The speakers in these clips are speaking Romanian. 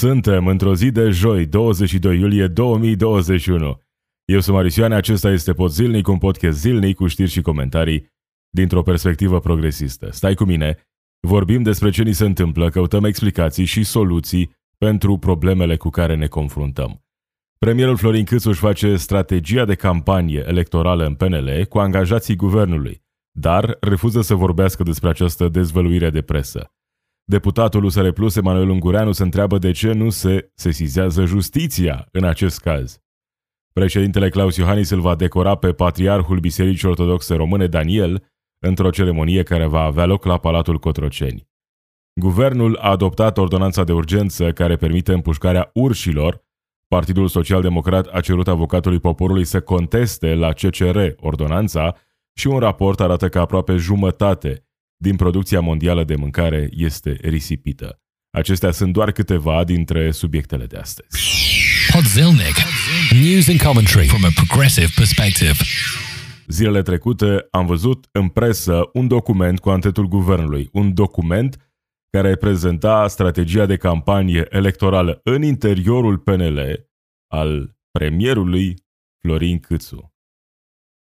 Suntem într-o zi de joi, 22 iulie 2021. Eu sunt Marisioane, acesta este Pod Zilnic, un podcast zilnic cu știri și comentarii dintr-o perspectivă progresistă. Stai cu mine, vorbim despre ce ni se întâmplă, căutăm explicații și soluții pentru problemele cu care ne confruntăm. Premierul Florin Câțuș își face strategia de campanie electorală în PNL cu angajații guvernului, dar refuză să vorbească despre această dezvăluire de presă. Deputatul USR Plus, Emanuel Ungureanu, se întreabă de ce nu se sesizează justiția în acest caz. Președintele Claus Iohannis îl va decora pe patriarhul Bisericii Ortodoxe Române, Daniel, într-o ceremonie care va avea loc la Palatul Cotroceni. Guvernul a adoptat ordonanța de urgență care permite împușcarea urșilor. Partidul Social Democrat a cerut avocatului poporului să conteste la CCR ordonanța și un raport arată că aproape jumătate din producția mondială de mâncare este risipită. Acestea sunt doar câteva dintre subiectele de astăzi. Podzilnic. News and commentary from a progressive perspective. Zilele trecute am văzut în presă un document cu antetul guvernului, un document care prezenta strategia de campanie electorală în interiorul PNL al premierului Florin Câțu.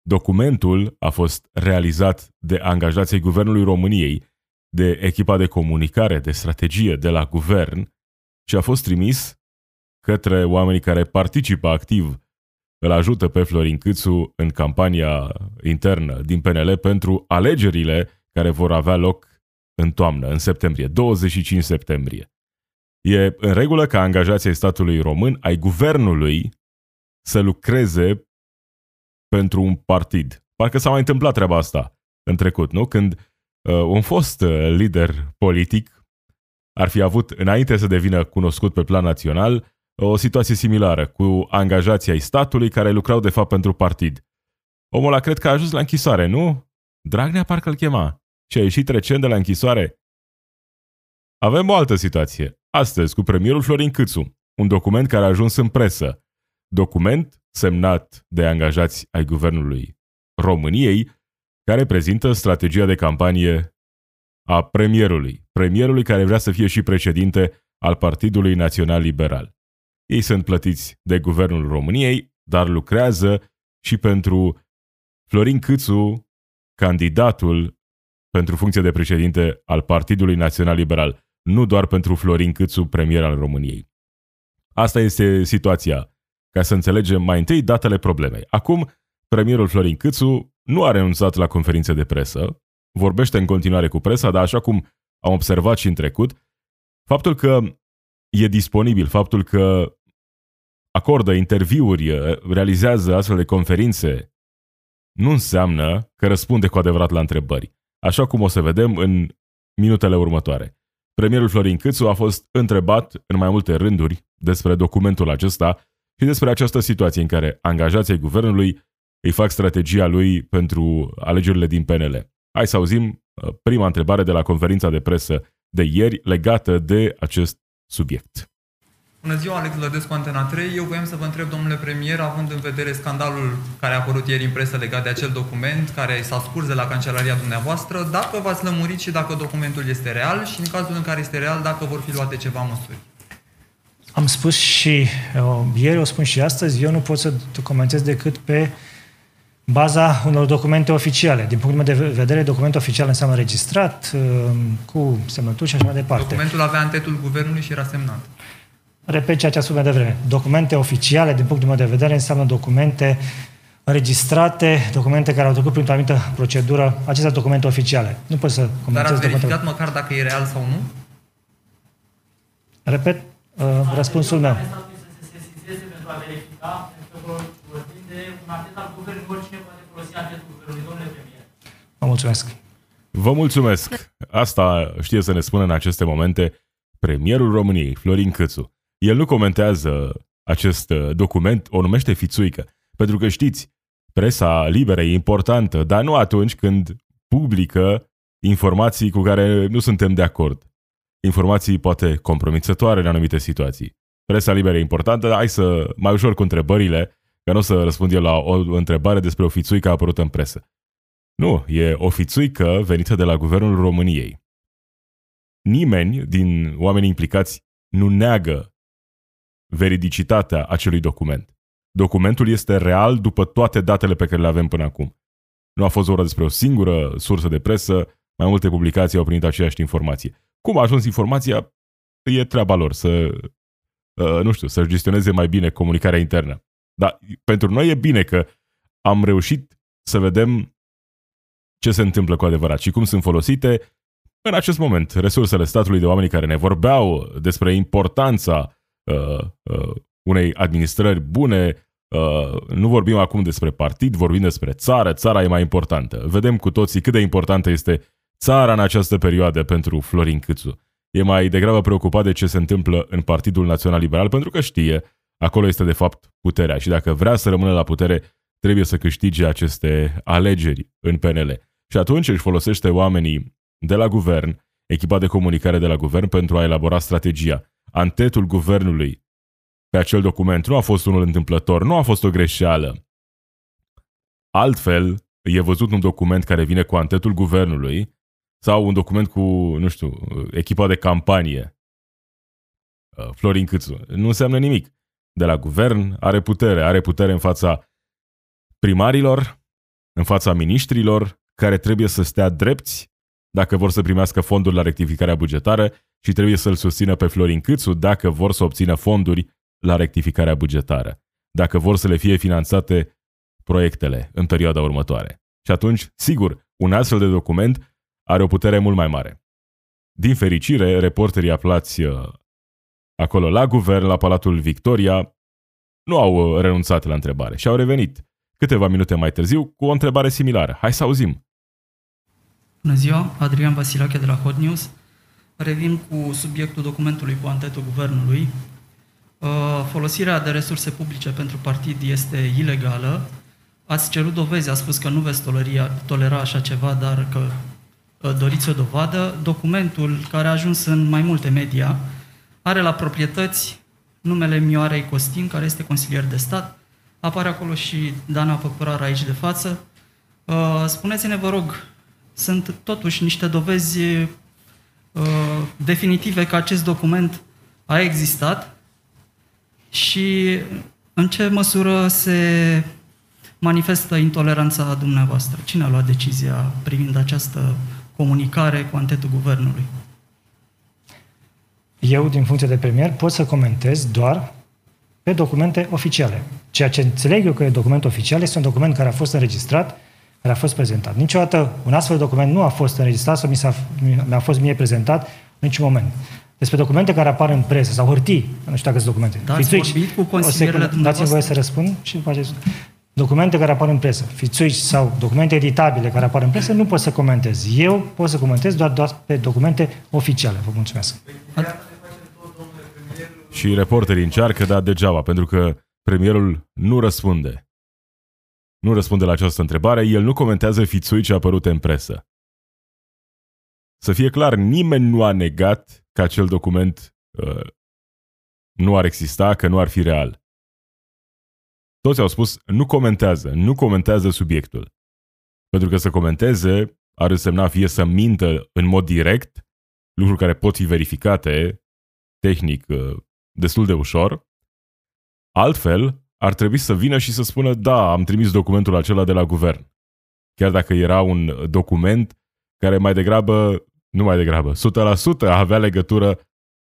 Documentul a fost realizat de angajații Guvernului României, de echipa de comunicare, de strategie de la guvern și a fost trimis către oamenii care participă activ, îl ajută pe Florin Câțu în campania internă din PNL pentru alegerile care vor avea loc în toamnă, în septembrie, 25 septembrie. E în regulă ca angajații statului român, ai guvernului, să lucreze pentru un partid. Parcă s-a mai întâmplat treaba asta în trecut, nu? Când uh, un fost uh, lider politic ar fi avut, înainte să devină cunoscut pe plan național, o situație similară cu angajații ai statului care lucrau de fapt pentru partid. Omul a cred că a ajuns la închisoare, nu? Dragnea parcă îl chema și a ieșit recent de la închisoare. Avem o altă situație. Astăzi, cu premierul Florin Câțu, un document care a ajuns în presă. Document semnat de angajați ai Guvernului României, care prezintă strategia de campanie a premierului, premierului care vrea să fie și președinte al Partidului Național Liberal. Ei sunt plătiți de Guvernul României, dar lucrează și pentru Florin Câțu, candidatul pentru funcție de președinte al Partidului Național Liberal, nu doar pentru Florin Câțu, premier al României. Asta este situația ca să înțelegem mai întâi datele problemei. Acum, premierul Florin Câțu nu a renunțat la conferințe de presă, vorbește în continuare cu presa, dar așa cum am observat și în trecut, faptul că e disponibil, faptul că acordă interviuri, realizează astfel de conferințe, nu înseamnă că răspunde cu adevărat la întrebări, așa cum o să vedem în minutele următoare. Premierul Florin Câțu a fost întrebat în mai multe rânduri despre documentul acesta și despre această situație în care angajații guvernului îi fac strategia lui pentru alegerile din PNL. Hai să auzim uh, prima întrebare de la conferința de presă de ieri legată de acest subiect. Bună ziua, Alex Lădescu, Antena 3. Eu voiam să vă întreb, domnule premier, având în vedere scandalul care a apărut ieri în presă legat de acel document, care s-a scurs de la cancelaria dumneavoastră, dacă v-ați lămurit și dacă documentul este real și, în cazul în care este real, dacă vor fi luate ceva măsuri. Am spus și uh, ieri, o spun și astăzi, eu nu pot să comentez decât pe baza unor documente oficiale. Din punctul meu de vedere, document oficial înseamnă registrat, uh, cu semnături și așa mai departe. Documentul avea antetul guvernului și era semnat. Repet ceea ce am spus mai devreme. Documente oficiale, din punctul meu de vedere, înseamnă documente înregistrate, documente care au trecut printr-o anumită procedură, acestea documente oficiale. Nu pot să comentez Dar ați verificat documente... măcar dacă e real sau nu? Repet, uh, răspunsul meu. Vă mulțumesc. Vă mulțumesc! Asta știe să ne spună în aceste momente premierul României, Florin Câțu. El nu comentează acest uh, document, o numește fițuică. Pentru că știți, presa liberă e importantă, dar nu atunci când publică informații cu care nu suntem de acord informații poate compromițătoare în anumite situații. Presa liberă e importantă, dar hai să mai ușor cu întrebările, că nu o să răspund eu la o întrebare despre o fițuică a apărut în presă. Nu, e o fițuică venită de la Guvernul României. Nimeni din oamenii implicați nu neagă veridicitatea acelui document. Documentul este real după toate datele pe care le avem până acum. Nu a fost vorba despre o singură sursă de presă, mai multe publicații au primit aceeași informație. Cum a ajuns informația, e treaba lor să, uh, nu știu, să gestioneze mai bine comunicarea internă. Dar pentru noi e bine că am reușit să vedem ce se întâmplă cu adevărat și cum sunt folosite în acest moment resursele statului de oameni care ne vorbeau despre importanța uh, uh, unei administrări bune. Uh, nu vorbim acum despre partid, vorbim despre țară. Țara e mai importantă. Vedem cu toții cât de importantă este țara în această perioadă pentru Florin Câțu. E mai degrabă preocupat de ce se întâmplă în Partidul Național Liberal pentru că știe, acolo este de fapt puterea și dacă vrea să rămână la putere, trebuie să câștige aceste alegeri în PNL. Și atunci își folosește oamenii de la guvern, echipa de comunicare de la guvern pentru a elabora strategia. Antetul guvernului pe acel document nu a fost unul întâmplător, nu a fost o greșeală. Altfel, e văzut un document care vine cu antetul guvernului sau un document cu, nu știu, echipa de campanie. Uh, Florin Câțu. Nu înseamnă nimic. De la guvern are putere, are putere în fața primarilor, în fața miniștrilor, care trebuie să stea drepți dacă vor să primească fonduri la rectificarea bugetară și trebuie să-l susțină pe Florin Câțu dacă vor să obțină fonduri la rectificarea bugetară, dacă vor să le fie finanțate proiectele în perioada următoare. Și atunci, sigur, un astfel de document are o putere mult mai mare. Din fericire, reporterii aflați uh, acolo la guvern, la Palatul Victoria, nu au uh, renunțat la întrebare și au revenit câteva minute mai târziu cu o întrebare similară. Hai să auzim. Bună ziua, Adrian Vasilache de la Hot News. Revin cu subiectul documentului cu antetul guvernului. Uh, folosirea de resurse publice pentru partid este ilegală. Ați cerut dovezi, a spus că nu veți tolera, tolera așa ceva, dar că uh, doriți o dovadă. Documentul, care a ajuns în mai multe media, are la proprietăți numele Mioarei Costin, care este consilier de stat. Apare acolo și Dana Păcurar aici de față. Uh, spuneți-ne, vă rog, sunt totuși niște dovezi uh, definitive că acest document a existat și în ce măsură se manifestă intoleranța dumneavoastră? Cine a luat decizia privind această comunicare cu antetul guvernului? Eu, din funcție de premier, pot să comentez doar pe documente oficiale. Ceea ce înțeleg eu că e document oficial este un document care a fost înregistrat care a fost prezentat. Niciodată un astfel de document nu a fost înregistrat sau mi, s-a, mi-a fost mie prezentat în niciun moment. Despre documente care apar în presă sau hârtii, nu știu dacă sunt documente. Da, ați vorbit cu consilierele Dați-mi voie să răspund și după aceea documente care apar în presă, fițuici sau documente editabile care apar în presă, nu pot să comentez. Eu pot să comentez doar, doar pe documente oficiale. Vă mulțumesc. Și reporterii încearcă, dar degeaba, pentru că premierul nu răspunde nu răspunde la această întrebare, el nu comentează fițuice apărute în presă. Să fie clar, nimeni nu a negat că acel document uh, nu ar exista, că nu ar fi real. Toți au spus, nu comentează, nu comentează subiectul. Pentru că să comenteze ar însemna fie să mintă în mod direct, lucruri care pot fi verificate tehnic uh, destul de ușor, altfel ar trebui să vină și să spună, da, am trimis documentul acela de la guvern. Chiar dacă era un document care mai degrabă, nu mai degrabă, 100% avea legătură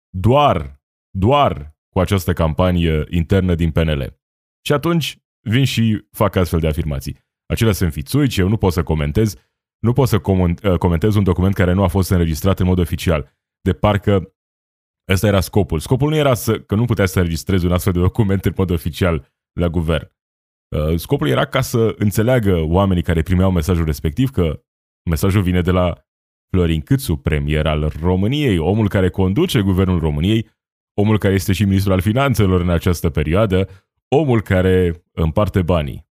doar, doar cu această campanie internă din PNL. Și atunci vin și fac astfel de afirmații. Acelea sunt fițuici, eu nu pot să comentez, nu pot să uh, comentez un document care nu a fost înregistrat în mod oficial. De parcă ăsta era scopul. Scopul nu era să, că nu putea să înregistrezi un astfel de document în mod oficial la guvern. Uh, scopul era ca să înțeleagă oamenii care primeau mesajul respectiv că mesajul vine de la Florin Câțu, premier al României, omul care conduce guvernul României, omul care este și ministrul al finanțelor în această perioadă, omul care împarte banii.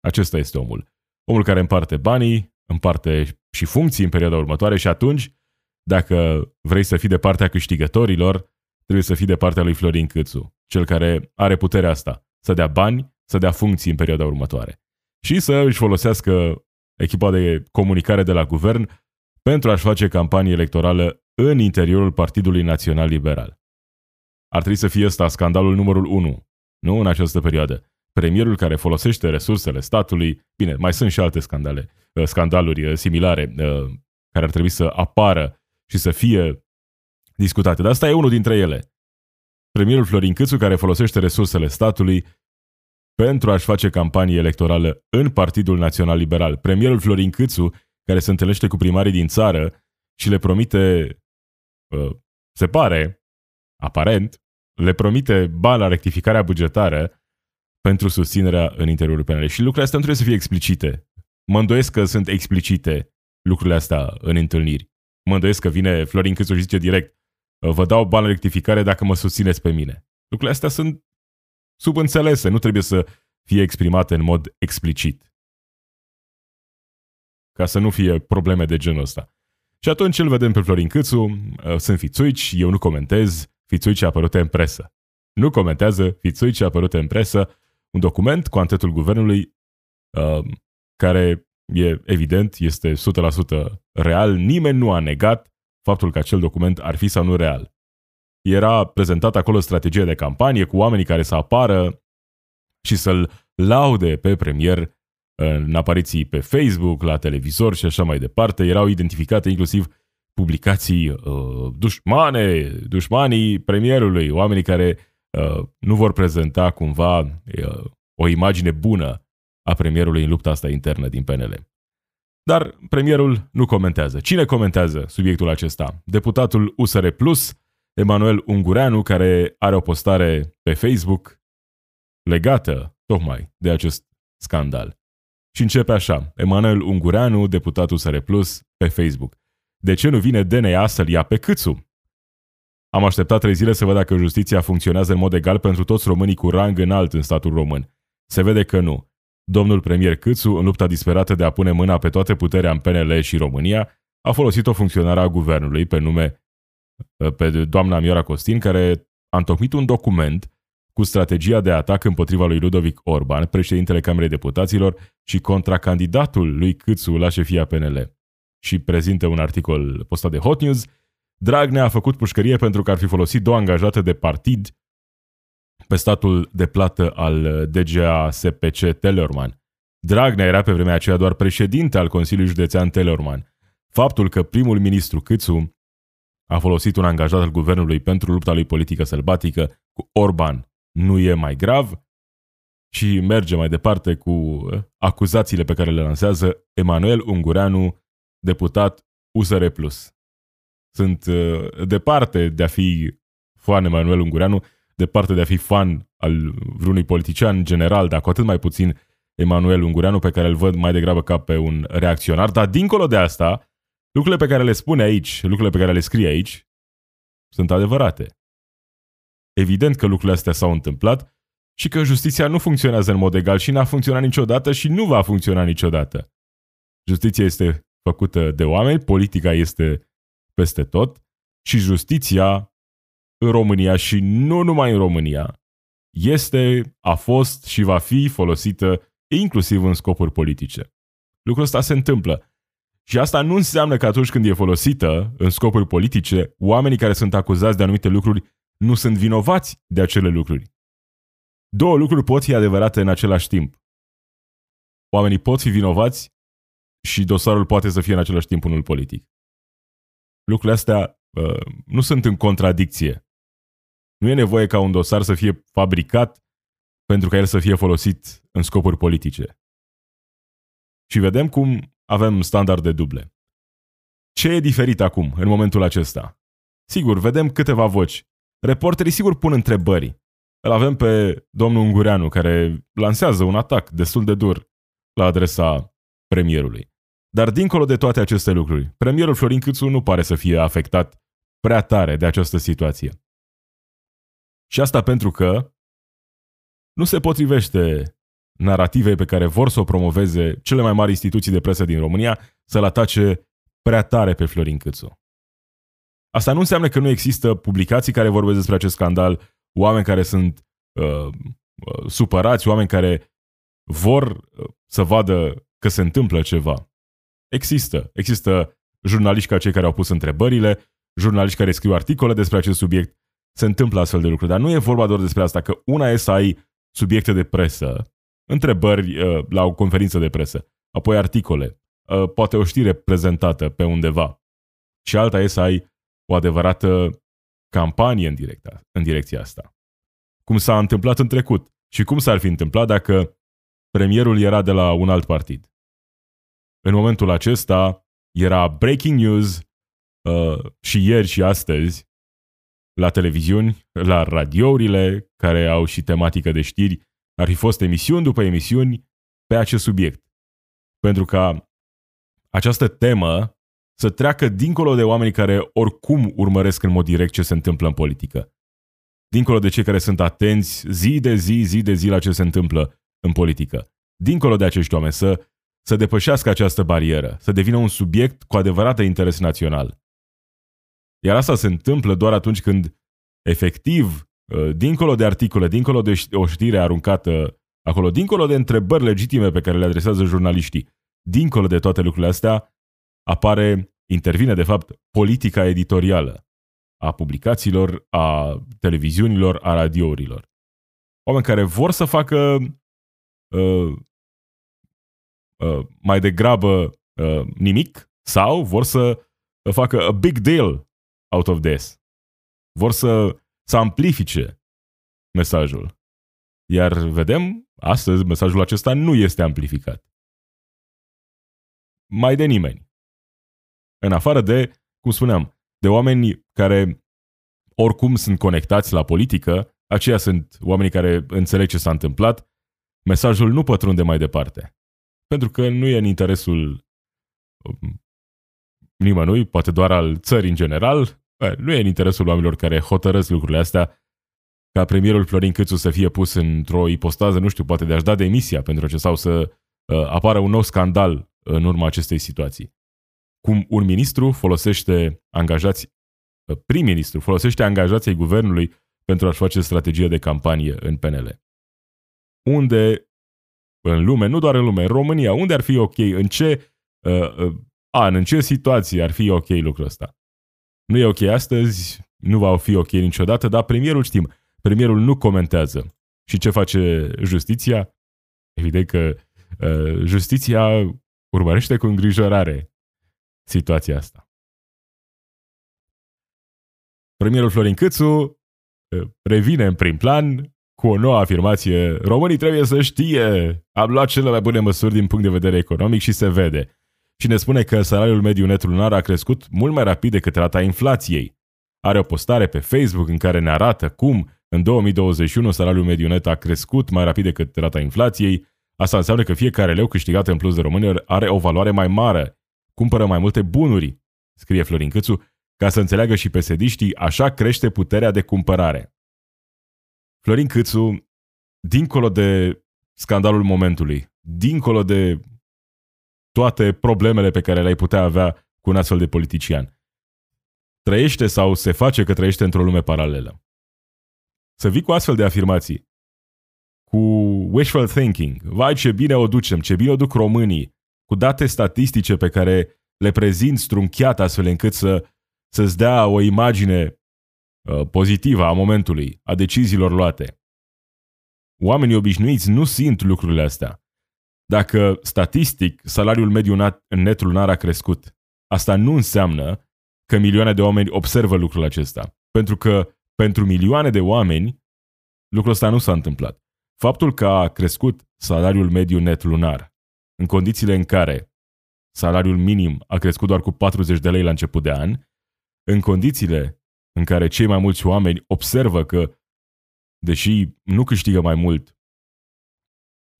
Acesta este omul. Omul care împarte banii, împarte și funcții în perioada următoare și atunci, dacă vrei să fii de partea câștigătorilor, trebuie să fii de partea lui Florin Câțu, cel care are puterea asta să dea bani, să dea funcții în perioada următoare. Și să își folosească echipa de comunicare de la guvern pentru a-și face campanie electorală în interiorul Partidului Național Liberal. ar trebui să fie ăsta scandalul numărul 1, nu în această perioadă. Premierul care folosește resursele statului, bine, mai sunt și alte scandale, uh, scandaluri uh, similare uh, care ar trebui să apară și să fie discutate, dar asta e unul dintre ele. Premierul Florin Câțu care folosește resursele statului pentru a-și face campanie electorală în Partidul Național Liberal. Premierul Florin Câțu care se întâlnește cu primarii din țară și le promite, se pare, aparent, le promite bani la rectificarea bugetară pentru susținerea în interiorul PNL. Și lucrurile astea nu trebuie să fie explicite. Mă îndoiesc că sunt explicite lucrurile astea în întâlniri. Mă îndoiesc că vine Florin Câțu și zice direct vă dau bani la rectificare dacă mă susțineți pe mine. Lucrurile astea sunt subînțelese, nu trebuie să fie exprimate în mod explicit. Ca să nu fie probleme de genul ăsta. Și atunci îl vedem pe Florin Câțu, uh, sunt fițuici, eu nu comentez, fițuici apărute în presă. Nu comentează fițuici apărute în presă un document cu antetul guvernului uh, care e evident, este 100% real, nimeni nu a negat faptul că acel document ar fi sau nu real. Era prezentat acolo strategie de campanie cu oamenii care să apară și să-l laude pe premier în apariții pe Facebook, la televizor și așa mai departe. Erau identificate inclusiv publicații uh, dușmane, dușmanii premierului, oamenii care uh, nu vor prezenta cumva uh, o imagine bună a premierului în lupta asta internă din PNL. Dar premierul nu comentează. Cine comentează subiectul acesta? Deputatul USR Plus, Emanuel Ungureanu, care are o postare pe Facebook legată tocmai de acest scandal. Și începe așa, Emanuel Ungureanu, deputatul USR Plus, pe Facebook. De ce nu vine DNA să-l ia pe câțu? Am așteptat trei zile să văd dacă justiția funcționează în mod egal pentru toți românii cu rang înalt în statul român. Se vede că nu. Domnul premier Câțu, în lupta disperată de a pune mâna pe toate puterea în PNL și România, a folosit o funcționară a guvernului pe nume pe doamna Miora Costin, care a întocmit un document cu strategia de atac împotriva lui Ludovic Orban, președintele Camerei Deputaților și contra candidatul lui Câțu la șefia PNL. Și prezintă un articol postat de Hot News. Dragnea a făcut pușcărie pentru că ar fi folosit două angajate de partid pe statul de plată al DGA SPC Telorman. Dragnea era pe vremea aceea doar președinte al Consiliului Județean Telorman. Faptul că primul ministru Câțu a folosit un angajat al guvernului pentru lupta lui politică sălbatică cu Orban nu e mai grav și merge mai departe cu acuzațiile pe care le lansează Emanuel Ungureanu, deputat USR+. Sunt uh, departe de a fi fan Emanuel Ungureanu, departe de a fi fan al vreunui politician general, dar cu atât mai puțin Emanuel Ungureanu, pe care îl văd mai degrabă ca pe un reacționar, dar dincolo de asta, lucrurile pe care le spune aici, lucrurile pe care le scrie aici, sunt adevărate. Evident că lucrurile astea s-au întâmplat și că justiția nu funcționează în mod egal și n-a funcționat niciodată și nu va funcționa niciodată. Justiția este făcută de oameni, politica este peste tot și justiția în România și nu numai în România este, a fost și va fi folosită inclusiv în scopuri politice. Lucrul ăsta se întâmplă. Și asta nu înseamnă că atunci când e folosită în scopuri politice, oamenii care sunt acuzați de anumite lucruri nu sunt vinovați de acele lucruri. Două lucruri pot fi adevărate în același timp. Oamenii pot fi vinovați și dosarul poate să fie în același timp unul politic. Lucrurile astea uh, nu sunt în contradicție. Nu e nevoie ca un dosar să fie fabricat pentru ca el să fie folosit în scopuri politice. Și vedem cum avem standarde duble. Ce e diferit acum, în momentul acesta? Sigur, vedem câteva voci. Reporterii sigur pun întrebări. Îl avem pe domnul Ungureanu, care lansează un atac destul de dur la adresa premierului. Dar dincolo de toate aceste lucruri, premierul Florin Câțu nu pare să fie afectat prea tare de această situație. Și asta pentru că nu se potrivește narativei pe care vor să o promoveze cele mai mari instituții de presă din România să-l atace prea tare pe Florin Câțu. Asta nu înseamnă că nu există publicații care vorbesc despre acest scandal, oameni care sunt uh, uh, supărați, oameni care vor uh, să vadă că se întâmplă ceva. Există. Există jurnaliști ca cei care au pus întrebările, jurnaliști care scriu articole despre acest subiect, se întâmplă astfel de lucruri. Dar nu e vorba doar despre asta, că una e să ai subiecte de presă, întrebări uh, la o conferință de presă, apoi articole, uh, poate o știre prezentată pe undeva. Și alta e să ai o adevărată campanie în, directa, în direcția asta. Cum s-a întâmplat în trecut și cum s-ar fi întâmplat dacă premierul era de la un alt partid. În momentul acesta era breaking news uh, și ieri și astăzi la televiziuni, la radiourile care au și tematică de știri, ar fi fost emisiuni după emisiuni pe acest subiect. Pentru ca această temă să treacă dincolo de oamenii care oricum urmăresc în mod direct ce se întâmplă în politică. Dincolo de cei care sunt atenți zi de zi, zi de zi la ce se întâmplă în politică. Dincolo de acești oameni, să, să depășească această barieră, să devină un subiect cu adevărat de interes național. Iar asta se întâmplă doar atunci când, efectiv, uh, dincolo de articole, dincolo de o știre aruncată acolo, dincolo de întrebări legitime pe care le adresează jurnaliștii, dincolo de toate lucrurile astea, apare, intervine de fapt politica editorială a publicațiilor, a televiziunilor, a radiourilor. Oameni care vor să facă uh, uh, mai degrabă uh, nimic sau vor să facă a big deal out of this. Vor să, să amplifice mesajul. Iar vedem, astăzi mesajul acesta nu este amplificat. Mai de nimeni. În afară de, cum spuneam, de oameni care oricum sunt conectați la politică, aceia sunt oamenii care înțeleg ce s-a întâmplat, mesajul nu pătrunde mai departe. Pentru că nu e în interesul um, nimănui, poate doar al țării în general, nu e în interesul oamenilor care hotărăsc lucrurile astea ca premierul Florin Câțu să fie pus într-o ipostază, nu știu, poate de a-și da demisia pentru ce sau să uh, apară un nou scandal în urma acestei situații cum un ministru folosește angajați, prim-ministru folosește angajații guvernului pentru a-și face strategie de campanie în PNL. Unde în lume, nu doar în lume, în România, unde ar fi ok, în ce uh, uh, an, în ce situație ar fi ok lucrul ăsta? Nu e ok astăzi, nu va fi ok niciodată, dar premierul știm, premierul nu comentează. Și ce face justiția? Evident că uh, justiția urmărește cu îngrijorare situația asta. Premierul Florin Câțu eh, revine în prim plan cu o nouă afirmație. Românii trebuie să știe, am luat cele mai bune măsuri din punct de vedere economic și se vede. Și ne spune că salariul mediu net lunar a crescut mult mai rapid decât rata inflației. Are o postare pe Facebook în care ne arată cum în 2021 salariul mediu net a crescut mai rapid decât rata inflației. Asta înseamnă că fiecare leu câștigat în plus de români are o valoare mai mare cumpără mai multe bunuri, scrie Florin Câțu, ca să înțeleagă și pesediștii, așa crește puterea de cumpărare. Florin Câțu, dincolo de scandalul momentului, dincolo de toate problemele pe care le-ai putea avea cu un astfel de politician, trăiește sau se face că trăiește într-o lume paralelă. Să vii cu astfel de afirmații, cu wishful thinking, vai ce bine o ducem, ce bine o duc românii, cu date statistice pe care le prezint strunchiat astfel încât să, să-ți dea o imagine uh, pozitivă a momentului, a deciziilor luate. Oamenii obișnuiți nu simt lucrurile astea. Dacă statistic salariul mediu net lunar a crescut, asta nu înseamnă că milioane de oameni observă lucrul acesta. Pentru că pentru milioane de oameni lucrul ăsta nu s-a întâmplat. Faptul că a crescut salariul mediu net lunar în condițiile în care salariul minim a crescut doar cu 40 de lei la început de an, în condițiile în care cei mai mulți oameni observă că, deși nu câștigă mai mult,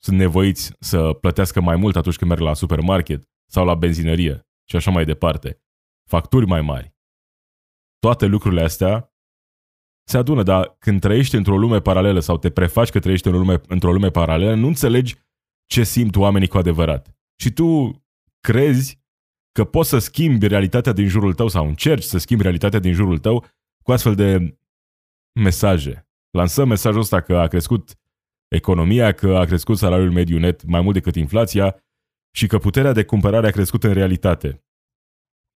sunt nevoiți să plătească mai mult atunci când merg la supermarket sau la benzinărie și așa mai departe, facturi mai mari. Toate lucrurile astea se adună, dar când trăiești într-o lume paralelă sau te prefaci că trăiești într-o lume, într-o lume paralelă, nu înțelegi ce simt oamenii cu adevărat. Și tu crezi că poți să schimbi realitatea din jurul tău sau încerci să schimbi realitatea din jurul tău cu astfel de mesaje. Lansăm mesajul ăsta că a crescut economia, că a crescut salariul mediu net mai mult decât inflația și că puterea de cumpărare a crescut în realitate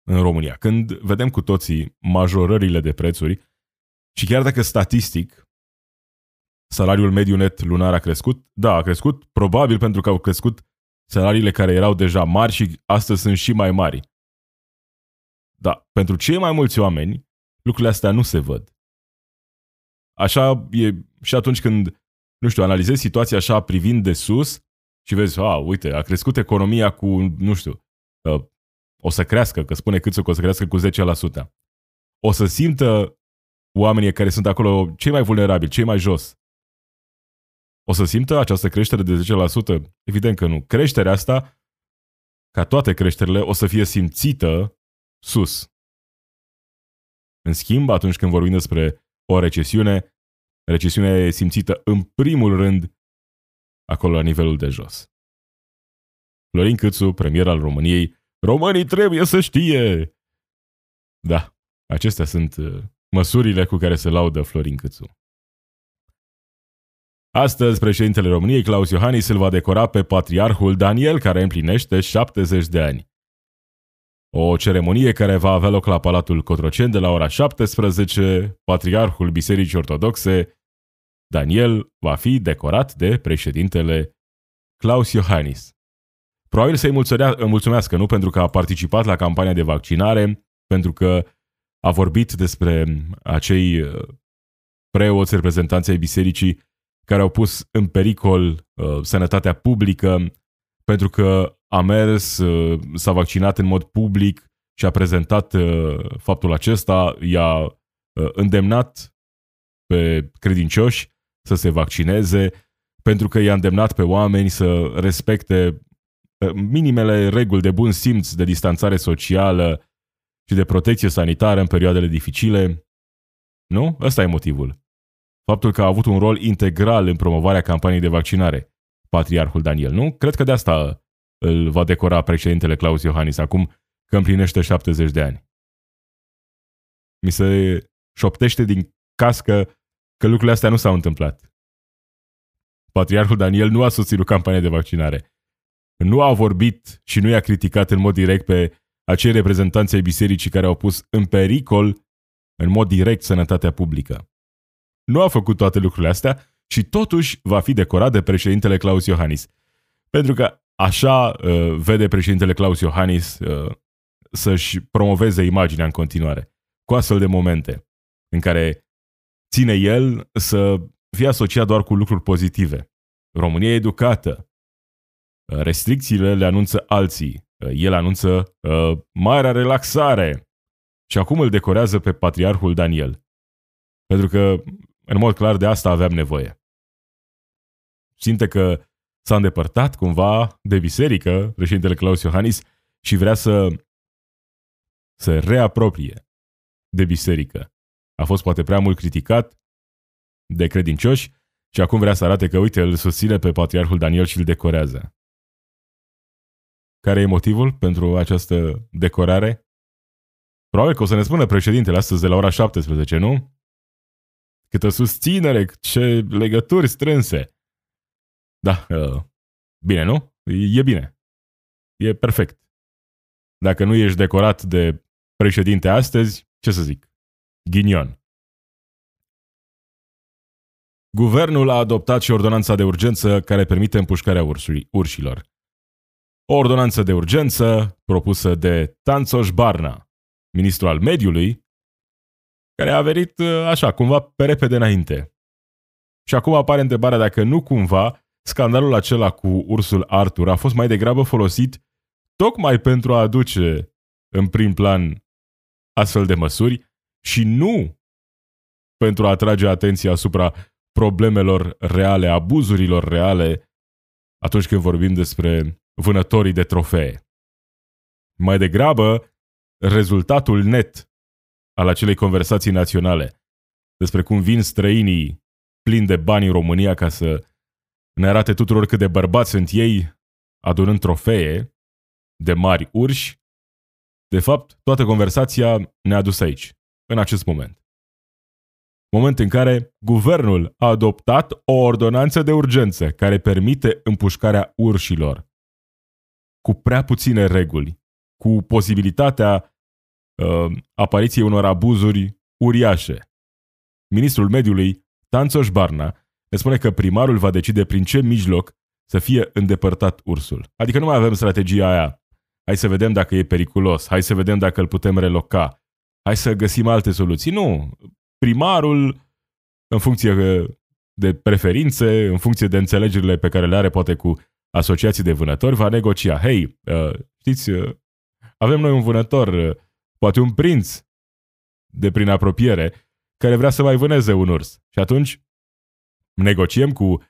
în România. Când vedem cu toții majorările de prețuri, Și chiar dacă statistic salariul mediu net lunar a crescut, da, a crescut, probabil pentru că au crescut salariile care erau deja mari și astăzi sunt și mai mari. Da, pentru cei mai mulți oameni, lucrurile astea nu se văd. Așa e și atunci când, nu știu, analizezi situația așa privind de sus și vezi, a, uite, a crescut economia cu, nu știu, uh, o să crească, că spune cât că o să crească cu 10%. O să simtă oamenii care sunt acolo cei mai vulnerabili, cei mai jos. O să simtă această creștere de 10%? Evident că nu. Creșterea asta, ca toate creșterile, o să fie simțită sus. În schimb, atunci când vorbim despre o recesiune, recesiunea e simțită în primul rând acolo la nivelul de jos. Florin Câțu, premier al României, românii trebuie să știe! Da, acestea sunt uh, măsurile cu care se laudă Florin Câțu. Astăzi, președintele României, Claus Iohannis, îl va decora pe patriarhul Daniel, care împlinește 70 de ani. O ceremonie care va avea loc la Palatul Cotroceni de la ora 17, patriarhul Bisericii Ortodoxe, Daniel, va fi decorat de președintele Claus Iohannis. Probabil să-i mulțumească, nu pentru că a participat la campania de vaccinare, pentru că a vorbit despre acei uh, preoți, reprezentanții ai bisericii care au pus în pericol uh, sănătatea publică, pentru că a mers, uh, s-a vaccinat în mod public și a prezentat uh, faptul acesta, i-a uh, îndemnat pe credincioși să se vaccineze, pentru că i-a îndemnat pe oameni să respecte uh, minimele reguli de bun simț, de distanțare socială și de protecție sanitară în perioadele dificile. Nu? Ăsta e motivul. Faptul că a avut un rol integral în promovarea campaniei de vaccinare, patriarhul Daniel, nu? Cred că de asta îl va decora președintele Claus Iohannis acum că împlinește 70 de ani. Mi se șoptește din cască că lucrurile astea nu s-au întâmplat. Patriarhul Daniel nu a susținut campania de vaccinare. Nu a vorbit și nu i-a criticat în mod direct pe acei reprezentanți ai bisericii care au pus în pericol în mod direct sănătatea publică. Nu a făcut toate lucrurile astea și totuși va fi decorat de președintele Claus Iohannis. Pentru că așa uh, vede președintele Claus Iohannis uh, să-și promoveze imaginea în continuare. Cu astfel de momente în care ține el să fie asociat doar cu lucruri pozitive. România e educată. Restricțiile le anunță alții. El anunță uh, marea relaxare. Și acum îl decorează pe patriarhul Daniel. Pentru că, în mod clar, de asta aveam nevoie. Simte că s-a îndepărtat cumva de biserică, președintele Claus Iohannis, și vrea să se reapropie de biserică. A fost poate prea mult criticat de credincioși și acum vrea să arate că, uite, îl susține pe patriarhul Daniel și îl decorează. Care e motivul pentru această decorare? Probabil că o să ne spună președintele astăzi de la ora 17, nu? Câtă susținere, ce legături strânse. Da, uh, bine, nu? E bine. E perfect. Dacă nu ești decorat de președinte astăzi, ce să zic? Ghinion. Guvernul a adoptat și ordonanța de urgență care permite împușcarea ursului, urșilor. O ordonanță de urgență propusă de Tanțoș Barna, ministru al mediului, care a venit uh, așa, cumva pe repede înainte. Și acum apare întrebarea dacă nu cumva scandalul acela cu ursul Arthur a fost mai degrabă folosit tocmai pentru a aduce în prim plan astfel de măsuri și nu pentru a atrage atenția asupra problemelor reale, abuzurilor reale atunci când vorbim despre vânătorii de trofee. Mai degrabă, rezultatul net al acelei conversații naționale despre cum vin străinii plini de bani în România ca să ne arate tuturor cât de bărbați sunt ei, adunând trofee de mari urși, de fapt, toată conversația ne-a dus aici, în acest moment. Moment în care guvernul a adoptat o ordonanță de urgență care permite împușcarea urșilor, cu prea puține reguli, cu posibilitatea uh, apariției unor abuzuri uriașe. ministrul mediului, Tanțoș Barna, ne spune că primarul va decide prin ce mijloc să fie îndepărtat ursul. Adică nu mai avem strategia aia. Hai să vedem dacă e periculos, hai să vedem dacă îl putem reloca, hai să găsim alte soluții. Nu. Primarul, în funcție de preferințe, în funcție de înțelegerile pe care le are poate cu asociații de vânători, va negocia. Hei, uh, știți, uh, avem noi un vânător, uh, poate un prinț de prin apropiere, care vrea să mai vâneze un urs. Și atunci negociem cu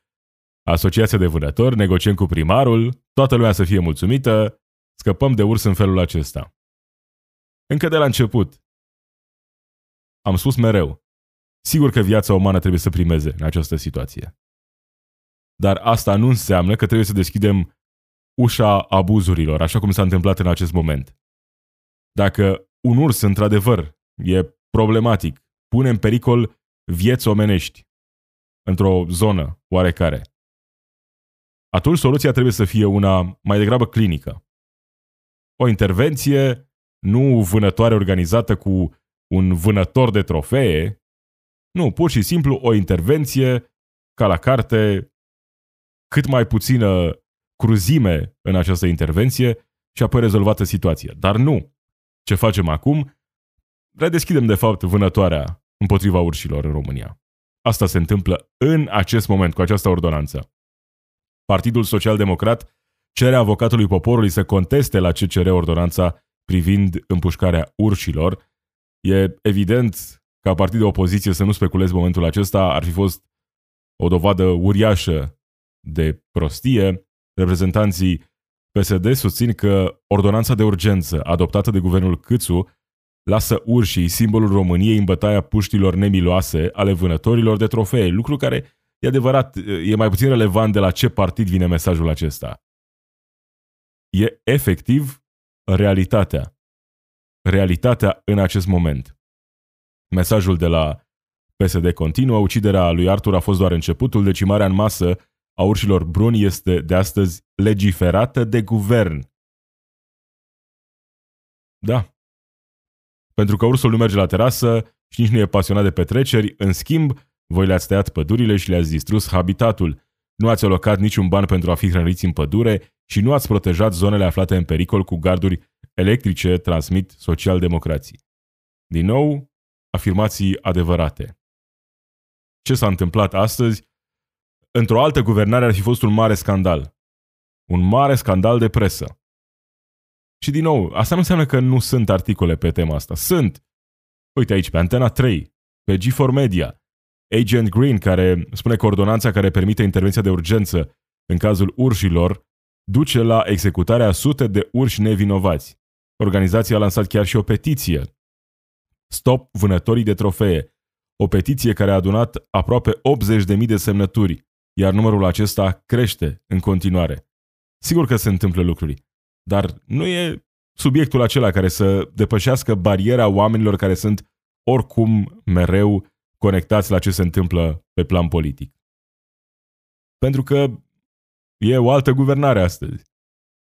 asociația de vânători, negociem cu primarul, toată lumea să fie mulțumită, scăpăm de urs în felul acesta. Încă de la început, am spus mereu, sigur că viața umană trebuie să primeze în această situație. Dar asta nu înseamnă că trebuie să deschidem ușa abuzurilor, așa cum s-a întâmplat în acest moment. Dacă un urs, într-adevăr, e problematic, pune în pericol vieți omenești într-o zonă oarecare, atunci soluția trebuie să fie una mai degrabă clinică. O intervenție nu vânătoare organizată cu un vânător de trofee, nu, pur și simplu o intervenție ca la carte, cât mai puțină cruzime în această intervenție și apoi rezolvată situația. Dar nu. Ce facem acum? Redeschidem, de fapt, vânătoarea împotriva urșilor în România. Asta se întâmplă în acest moment, cu această ordonanță. Partidul Social Democrat cere avocatului poporului să conteste la CCR ordonanța privind împușcarea urșilor. E evident ca partid de opoziție să nu speculezi momentul acesta, ar fi fost o dovadă uriașă de prostie. Reprezentanții PSD susțin că ordonanța de urgență adoptată de guvernul Câțu lasă urșii simbolul României în bătaia puștilor nemiloase ale vânătorilor de trofee, lucru care e adevărat, e mai puțin relevant de la ce partid vine mesajul acesta. E efectiv realitatea. Realitatea în acest moment. Mesajul de la PSD continuă, uciderea lui Artur a fost doar începutul, decimarea în masă a urșilor bruni este de astăzi legiferată de guvern. Da. Pentru că ursul nu merge la terasă și nici nu e pasionat de petreceri, în schimb, voi le-ați tăiat pădurile și le-ați distrus habitatul. Nu ați alocat niciun ban pentru a fi hrăniți în pădure și nu ați protejat zonele aflate în pericol cu garduri electrice, transmit social-democrații. Din nou, afirmații adevărate. Ce s-a întâmplat astăzi? Într-o altă guvernare ar fi fost un mare scandal. Un mare scandal de presă. Și din nou, asta nu înseamnă că nu sunt articole pe tema asta. Sunt. Uite aici, pe Antena 3, pe G4 Media, Agent Green, care spune că ordonanța care permite intervenția de urgență în cazul urșilor duce la executarea sute de urși nevinovați. Organizația a lansat chiar și o petiție. Stop vânătorii de trofee. O petiție care a adunat aproape 80.000 de semnături, iar numărul acesta crește în continuare. Sigur că se întâmplă lucruri, dar nu e subiectul acela care să depășească bariera oamenilor care sunt oricum mereu conectați la ce se întâmplă pe plan politic. Pentru că e o altă guvernare astăzi.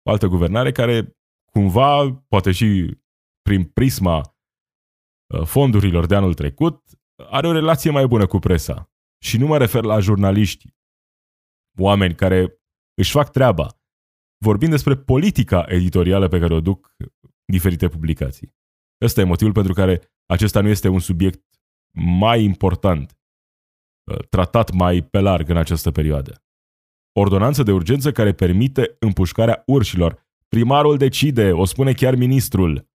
O altă guvernare care cumva, poate și prin prisma uh, fondurilor de anul trecut, are o relație mai bună cu presa. Și nu mă refer la jurnaliști, oameni care își fac treaba, vorbind despre politica editorială pe care o duc diferite publicații. Ăsta e motivul pentru care acesta nu este un subiect mai important, uh, tratat mai pe larg în această perioadă. Ordonanță de urgență care permite împușcarea urșilor. Primarul decide, o spune chiar ministrul.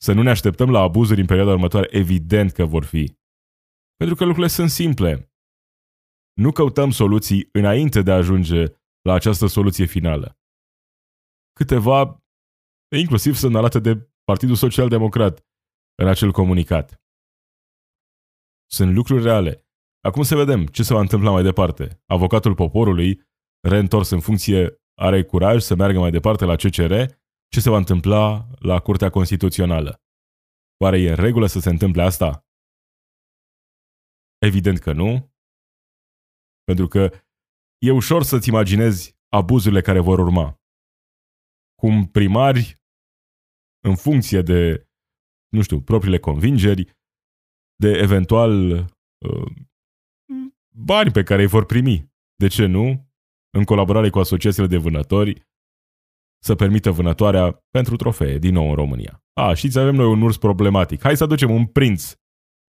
Să nu ne așteptăm la abuzuri în perioada următoare, evident că vor fi. Pentru că lucrurile sunt simple. Nu căutăm soluții înainte de a ajunge la această soluție finală. Câteva, inclusiv semnalate de Partidul Social Democrat, în acel comunicat. Sunt lucruri reale. Acum să vedem ce se va întâmpla mai departe. Avocatul poporului, reîntors în funcție, are curaj să meargă mai departe la CCR, ce se va întâmpla la Curtea Constituțională. Oare e în regulă să se întâmple asta? Evident că nu. Pentru că e ușor să-ți imaginezi abuzurile care vor urma. Cum primari, în funcție de nu știu, propriile convingeri, de eventual uh, bani pe care îi vor primi. De ce nu? În colaborare cu asociațiile de vânători, să permită vânătoarea pentru trofee din nou în România. A, știți, avem noi un urs problematic. Hai să aducem un prinț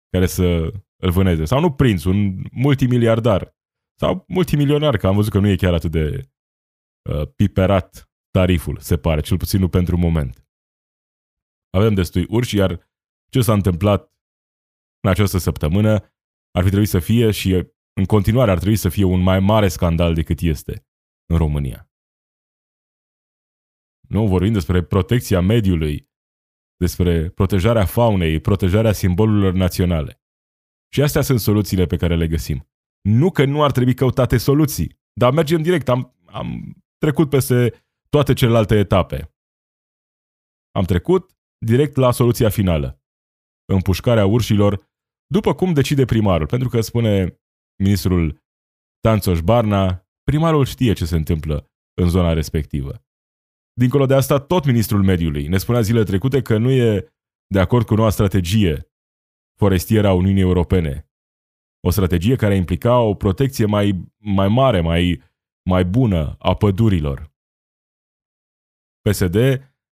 care să îl vâneze. Sau nu prinț, un multimiliardar. Sau multimilionar, că am văzut că nu e chiar atât de uh, piperat tariful, se pare, cel puțin nu pentru moment. Avem destui urși, iar ce s-a întâmplat în această săptămână ar fi trebuit să fie și în continuare ar trebui să fie un mai mare scandal decât este în România. Nu vorbim despre protecția mediului, despre protejarea faunei, protejarea simbolurilor naționale. Și astea sunt soluțiile pe care le găsim. Nu că nu ar trebui căutate soluții, dar mergem direct. Am, am trecut peste toate celelalte etape. Am trecut direct la soluția finală. Împușcarea urșilor, după cum decide primarul. Pentru că spune ministrul Tanțoș Barna, primarul știe ce se întâmplă în zona respectivă. Dincolo de asta, tot ministrul mediului ne spunea zilele trecute că nu e de acord cu noua strategie forestieră a Uniunii Europene. O strategie care implica o protecție mai, mai mare, mai, mai bună a pădurilor. PSD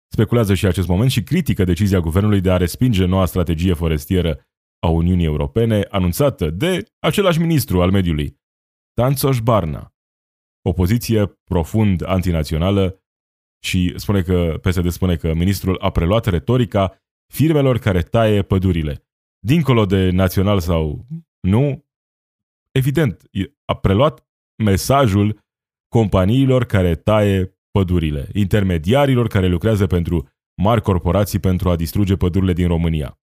speculează și acest moment și critică decizia guvernului de a respinge noua strategie forestieră a Uniunii Europene, anunțată de același ministru al mediului, Tanțoș Barna. O poziție profund antinațională și spune că, PSD spune că ministrul a preluat retorica firmelor care taie pădurile. Dincolo de național sau nu, evident, a preluat mesajul companiilor care taie pădurile, intermediarilor care lucrează pentru mari corporații pentru a distruge pădurile din România.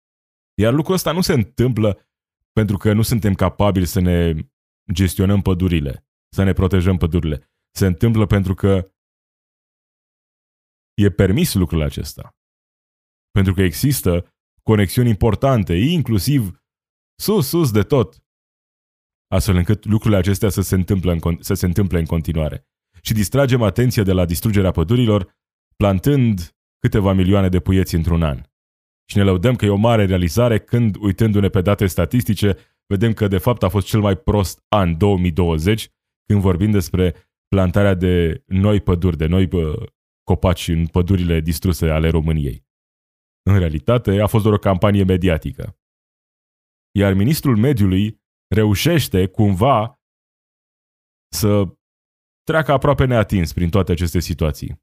Iar lucrul ăsta nu se întâmplă pentru că nu suntem capabili să ne gestionăm pădurile, să ne protejăm pădurile. Se întâmplă pentru că e permis lucrul acesta. Pentru că există conexiuni importante, inclusiv sus, sus de tot, astfel încât lucrurile acestea să se întâmple în, să se întâmple în continuare. Și distragem atenția de la distrugerea pădurilor, plantând câteva milioane de puieți într-un an. Și ne lăudăm că e o mare realizare când, uitându-ne pe date statistice, vedem că de fapt a fost cel mai prost an 2020 când vorbim despre plantarea de noi păduri, de noi copaci în pădurile distruse ale României. În realitate, a fost doar o campanie mediatică. Iar ministrul mediului reușește cumva să treacă aproape neatins prin toate aceste situații.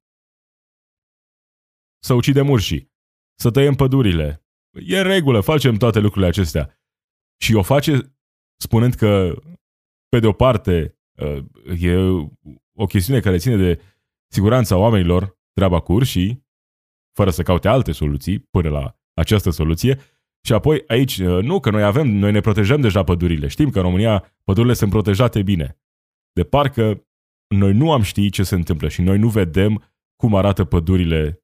Să ucidem urșii, să tăiem pădurile. E în regulă, facem toate lucrurile acestea. Și o face spunând că, pe de o parte, e o chestiune care ține de siguranța oamenilor, treaba cu urșii, fără să caute alte soluții până la această soluție. Și apoi aici, uh, nu, că noi avem, noi ne protejăm deja pădurile. Știm că în România pădurile sunt protejate bine. De parcă noi nu am ști ce se întâmplă și noi nu vedem cum arată pădurile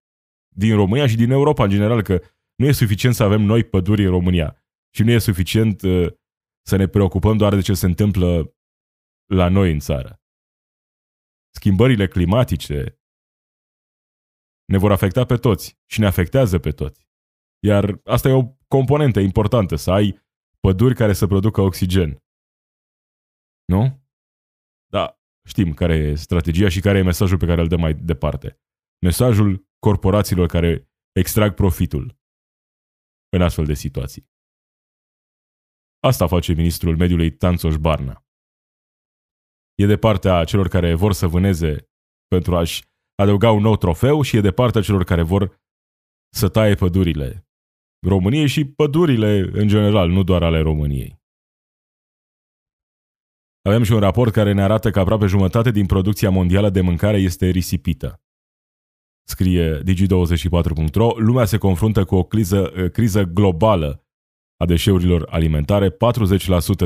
din România și din Europa în general, că nu e suficient să avem noi păduri în România și nu e suficient uh, să ne preocupăm doar de ce se întâmplă la noi în țară. Schimbările climatice, ne vor afecta pe toți și ne afectează pe toți. Iar asta e o componentă importantă, să ai păduri care să producă oxigen. Nu? Da, știm care e strategia și care e mesajul pe care îl dăm mai departe. Mesajul corporațiilor care extrag profitul în astfel de situații. Asta face ministrul mediului Tanțoș Barna. E de partea celor care vor să vâneze pentru a-și adăuga un nou trofeu și e de partea celor care vor să taie pădurile României și pădurile în general, nu doar ale României. Avem și un raport care ne arată că aproape jumătate din producția mondială de mâncare este risipită. Scrie Digi24.ro, lumea se confruntă cu o criză, criză globală a deșeurilor alimentare, 40%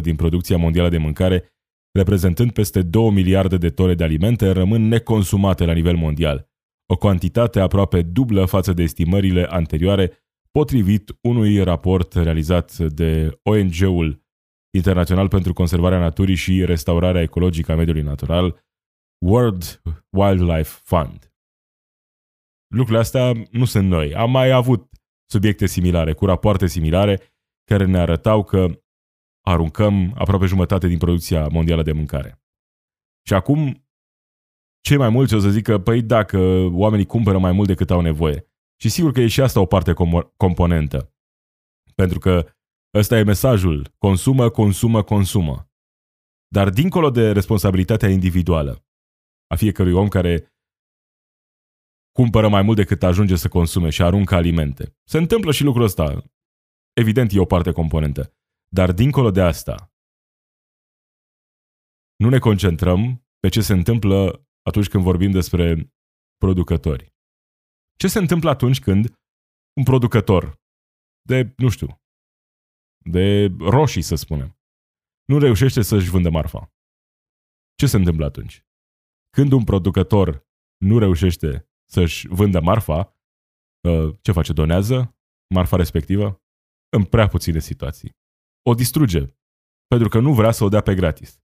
din producția mondială de mâncare reprezentând peste 2 miliarde de tone de alimente, rămân neconsumate la nivel mondial, o cantitate aproape dublă față de estimările anterioare, potrivit unui raport realizat de ONG-ul Internațional pentru Conservarea Naturii și Restaurarea Ecologică a Mediului Natural, World Wildlife Fund. Lucrurile astea nu sunt noi. Am mai avut subiecte similare, cu rapoarte similare care ne arătau că aruncăm aproape jumătate din producția mondială de mâncare. Și acum, cei mai mulți o să zică, păi dacă oamenii cumpără mai mult decât au nevoie. Și sigur că e și asta o parte com- componentă. Pentru că ăsta e mesajul. Consumă, consumă, consumă. Dar dincolo de responsabilitatea individuală a fiecărui om care cumpără mai mult decât ajunge să consume și aruncă alimente. Se întâmplă și lucrul ăsta. Evident, e o parte componentă. Dar dincolo de asta, nu ne concentrăm pe ce se întâmplă atunci când vorbim despre producători. Ce se întâmplă atunci când un producător de, nu știu, de roșii, să spunem, nu reușește să-și vândă marfa? Ce se întâmplă atunci? Când un producător nu reușește să-și vândă marfa, uh, ce face? Donează marfa respectivă? În prea puține situații. O distruge, pentru că nu vrea să o dea pe gratis.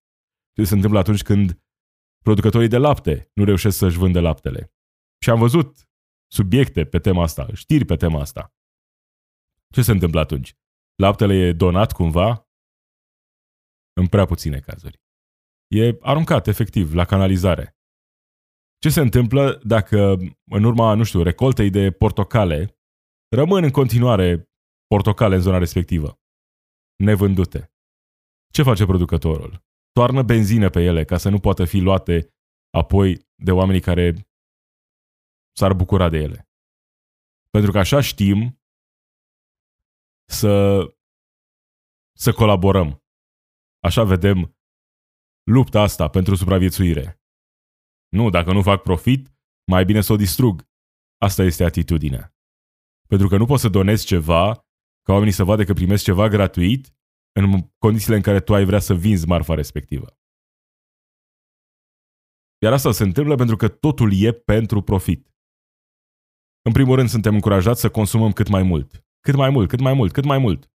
Ce se întâmplă atunci când producătorii de lapte nu reușesc să-și vândă laptele? Și am văzut subiecte pe tema asta, știri pe tema asta. Ce se întâmplă atunci? Laptele e donat cumva? În prea puține cazuri. E aruncat, efectiv, la canalizare. Ce se întâmplă dacă, în urma, nu știu, recoltei de portocale, rămân în continuare portocale în zona respectivă, nevândute? Ce face producătorul? Toarnă benzină pe ele ca să nu poată fi luate apoi de oamenii care s-ar bucura de ele. Pentru că așa știm să, să colaborăm. Așa vedem lupta asta pentru supraviețuire. Nu, dacă nu fac profit, mai bine să o distrug. Asta este atitudinea. Pentru că nu poți să donezi ceva ca oamenii să vadă că primesc ceva gratuit în condițiile în care tu ai vrea să vinzi marfa respectivă. Iar asta se întâmplă pentru că totul e pentru profit. În primul rând, suntem încurajați să consumăm cât mai mult. Cât mai mult, cât mai mult, cât mai mult.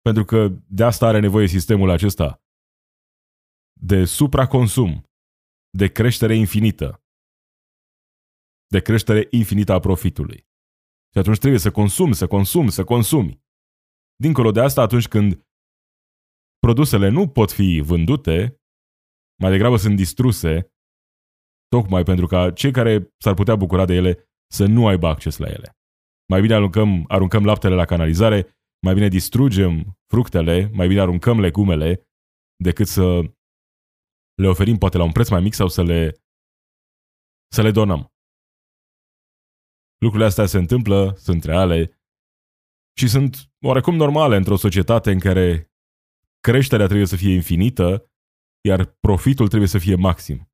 Pentru că de asta are nevoie sistemul acesta. De supraconsum, de creștere infinită, de creștere infinită a profitului. Și atunci trebuie să consumi, să consumi, să consumi. Dincolo de asta, atunci când produsele nu pot fi vândute, mai degrabă sunt distruse, tocmai pentru ca cei care s-ar putea bucura de ele să nu aibă acces la ele. Mai bine aruncăm, aruncăm laptele la canalizare, mai bine distrugem fructele, mai bine aruncăm legumele, decât să le oferim poate la un preț mai mic sau să le, să le donăm. Lucrurile astea se întâmplă, sunt reale și sunt oarecum normale într-o societate în care creșterea trebuie să fie infinită, iar profitul trebuie să fie maxim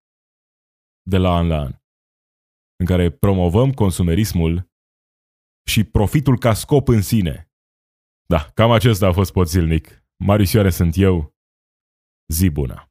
de la an la an în care promovăm consumerismul și profitul ca scop în sine. Da, cam acesta a fost poțilnic. Marisioare sunt eu. Zi bună!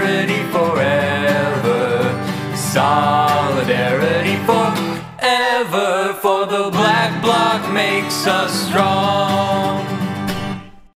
Jesus.